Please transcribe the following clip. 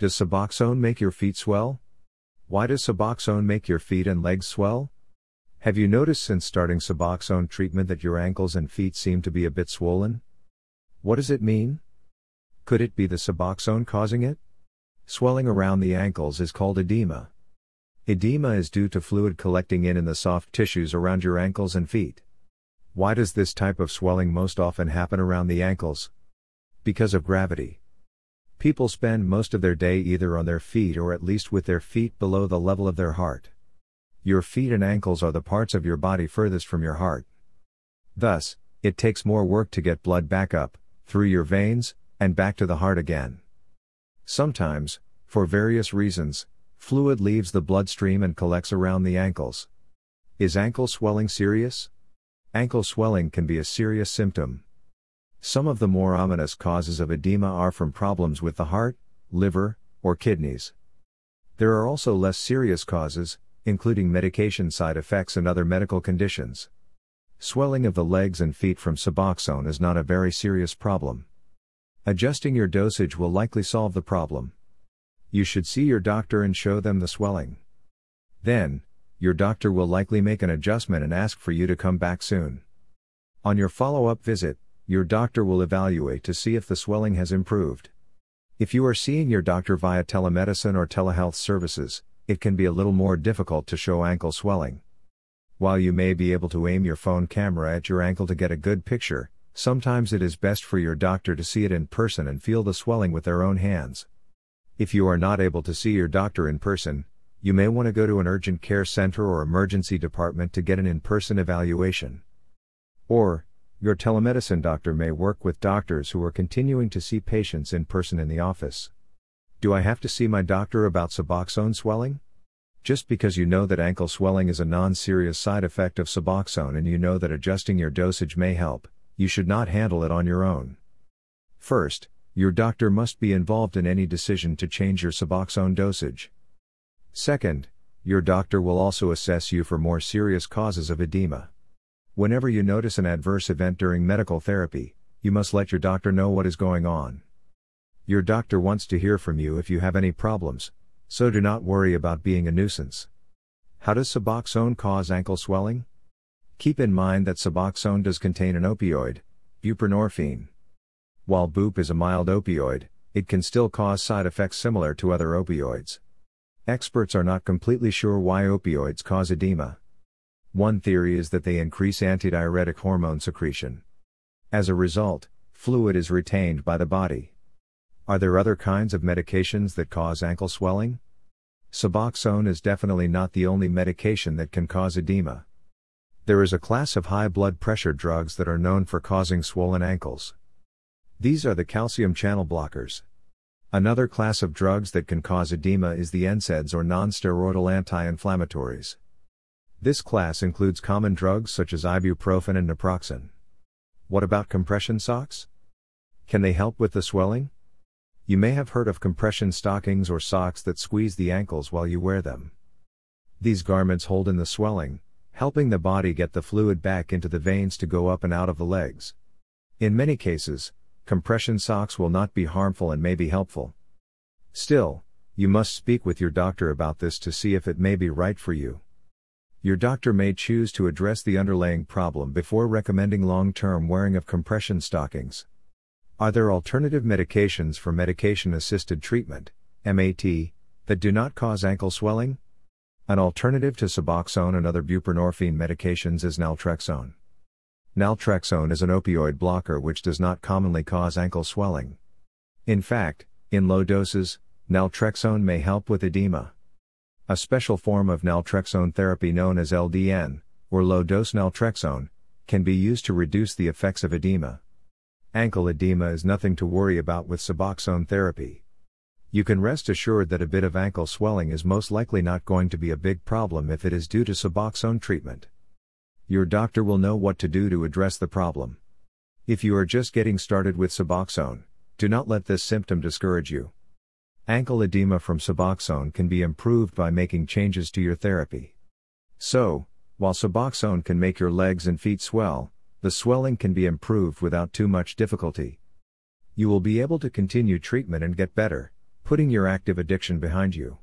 Does Suboxone make your feet swell? Why does Suboxone make your feet and legs swell? Have you noticed since starting Suboxone treatment that your ankles and feet seem to be a bit swollen? What does it mean? Could it be the Suboxone causing it? Swelling around the ankles is called edema. Edema is due to fluid collecting in in the soft tissues around your ankles and feet. Why does this type of swelling most often happen around the ankles? Because of gravity. People spend most of their day either on their feet or at least with their feet below the level of their heart. Your feet and ankles are the parts of your body furthest from your heart. Thus, it takes more work to get blood back up, through your veins, and back to the heart again. Sometimes, for various reasons, fluid leaves the bloodstream and collects around the ankles. Is ankle swelling serious? Ankle swelling can be a serious symptom. Some of the more ominous causes of edema are from problems with the heart, liver, or kidneys. There are also less serious causes, including medication side effects and other medical conditions. Swelling of the legs and feet from Suboxone is not a very serious problem. Adjusting your dosage will likely solve the problem. You should see your doctor and show them the swelling. Then, your doctor will likely make an adjustment and ask for you to come back soon. On your follow up visit, your doctor will evaluate to see if the swelling has improved. If you are seeing your doctor via telemedicine or telehealth services, it can be a little more difficult to show ankle swelling. While you may be able to aim your phone camera at your ankle to get a good picture, sometimes it is best for your doctor to see it in person and feel the swelling with their own hands. If you are not able to see your doctor in person, you may want to go to an urgent care center or emergency department to get an in person evaluation. Or, your telemedicine doctor may work with doctors who are continuing to see patients in person in the office. Do I have to see my doctor about Suboxone swelling? Just because you know that ankle swelling is a non serious side effect of Suboxone and you know that adjusting your dosage may help, you should not handle it on your own. First, your doctor must be involved in any decision to change your Suboxone dosage. Second, your doctor will also assess you for more serious causes of edema. Whenever you notice an adverse event during medical therapy, you must let your doctor know what is going on. Your doctor wants to hear from you if you have any problems, so do not worry about being a nuisance. How does Suboxone cause ankle swelling? Keep in mind that Suboxone does contain an opioid, buprenorphine. While BUP is a mild opioid, it can still cause side effects similar to other opioids. Experts are not completely sure why opioids cause edema. One theory is that they increase antidiuretic hormone secretion. As a result, fluid is retained by the body. Are there other kinds of medications that cause ankle swelling? Suboxone is definitely not the only medication that can cause edema. There is a class of high blood pressure drugs that are known for causing swollen ankles. These are the calcium channel blockers. Another class of drugs that can cause edema is the NSAIDs or nonsteroidal anti-inflammatories. This class includes common drugs such as ibuprofen and naproxen. What about compression socks? Can they help with the swelling? You may have heard of compression stockings or socks that squeeze the ankles while you wear them. These garments hold in the swelling, helping the body get the fluid back into the veins to go up and out of the legs. In many cases, compression socks will not be harmful and may be helpful. Still, you must speak with your doctor about this to see if it may be right for you. Your doctor may choose to address the underlying problem before recommending long term wearing of compression stockings. Are there alternative medications for medication assisted treatment, MAT, that do not cause ankle swelling? An alternative to Suboxone and other buprenorphine medications is naltrexone. Naltrexone is an opioid blocker which does not commonly cause ankle swelling. In fact, in low doses, naltrexone may help with edema. A special form of naltrexone therapy known as LDN, or low dose naltrexone, can be used to reduce the effects of edema. Ankle edema is nothing to worry about with Suboxone therapy. You can rest assured that a bit of ankle swelling is most likely not going to be a big problem if it is due to Suboxone treatment. Your doctor will know what to do to address the problem. If you are just getting started with Suboxone, do not let this symptom discourage you. Ankle edema from Suboxone can be improved by making changes to your therapy. So, while Suboxone can make your legs and feet swell, the swelling can be improved without too much difficulty. You will be able to continue treatment and get better Putting your active addiction behind you.